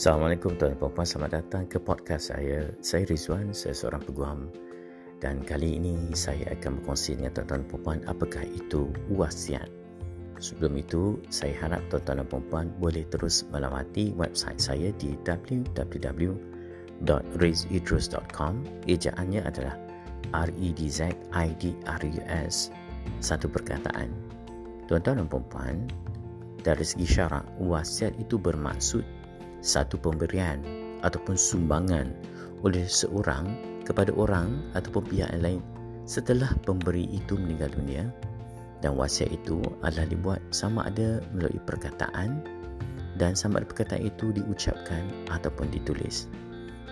Assalamualaikum tuan dan puan selamat datang ke podcast saya. Saya Rizwan, saya seorang peguam dan kali ini saya akan berkongsi dengan tuan-tuan dan puan apakah itu wasiat. Sebelum itu, saya harap tuan-tuan dan puan boleh terus melawati website saya di www.rizidrus.com. Ejaannya adalah R-E-D-Z-I-D-R-U-S satu perkataan. Tuan-tuan dan puan dari segi syarak, wasiat itu bermaksud satu pemberian ataupun sumbangan oleh seorang kepada orang ataupun pihak yang lain setelah pemberi itu meninggal dunia dan wasiat itu adalah dibuat sama ada melalui perkataan dan sama ada perkataan itu diucapkan ataupun ditulis.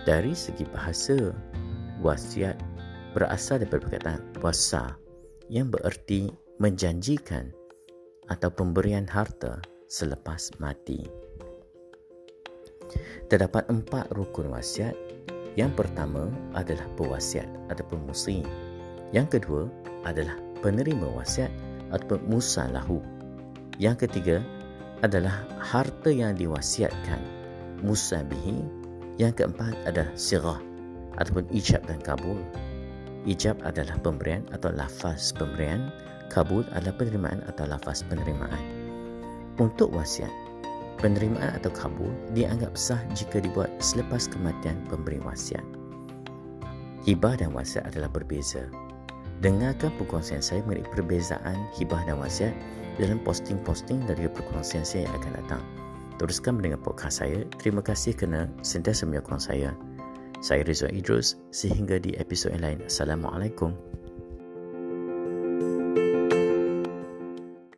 Dari segi bahasa, wasiat berasal daripada perkataan wasa yang bererti menjanjikan atau pemberian harta selepas mati. Terdapat empat rukun wasiat. Yang pertama adalah pewasiat ataupun musi. Yang kedua adalah penerima wasiat ataupun musalahu. Yang ketiga adalah harta yang diwasiatkan musabihi. Yang keempat adalah sirah ataupun ijab dan kabul. Ijab adalah pemberian atau lafaz pemberian. Kabul adalah penerimaan atau lafaz penerimaan. Untuk wasiat, penerimaan atau kabul dianggap sah jika dibuat selepas kematian pemberi wasiat. Hibah dan wasiat adalah berbeza. Dengarkan perkongsian saya mengenai perbezaan hibah dan wasiat dalam posting-posting dari perkongsian saya yang akan datang. Teruskan mendengar podcast saya. Terima kasih kerana sentiasa menyokong saya. Saya Rizwan Idrus. Sehingga di episod yang lain. Assalamualaikum.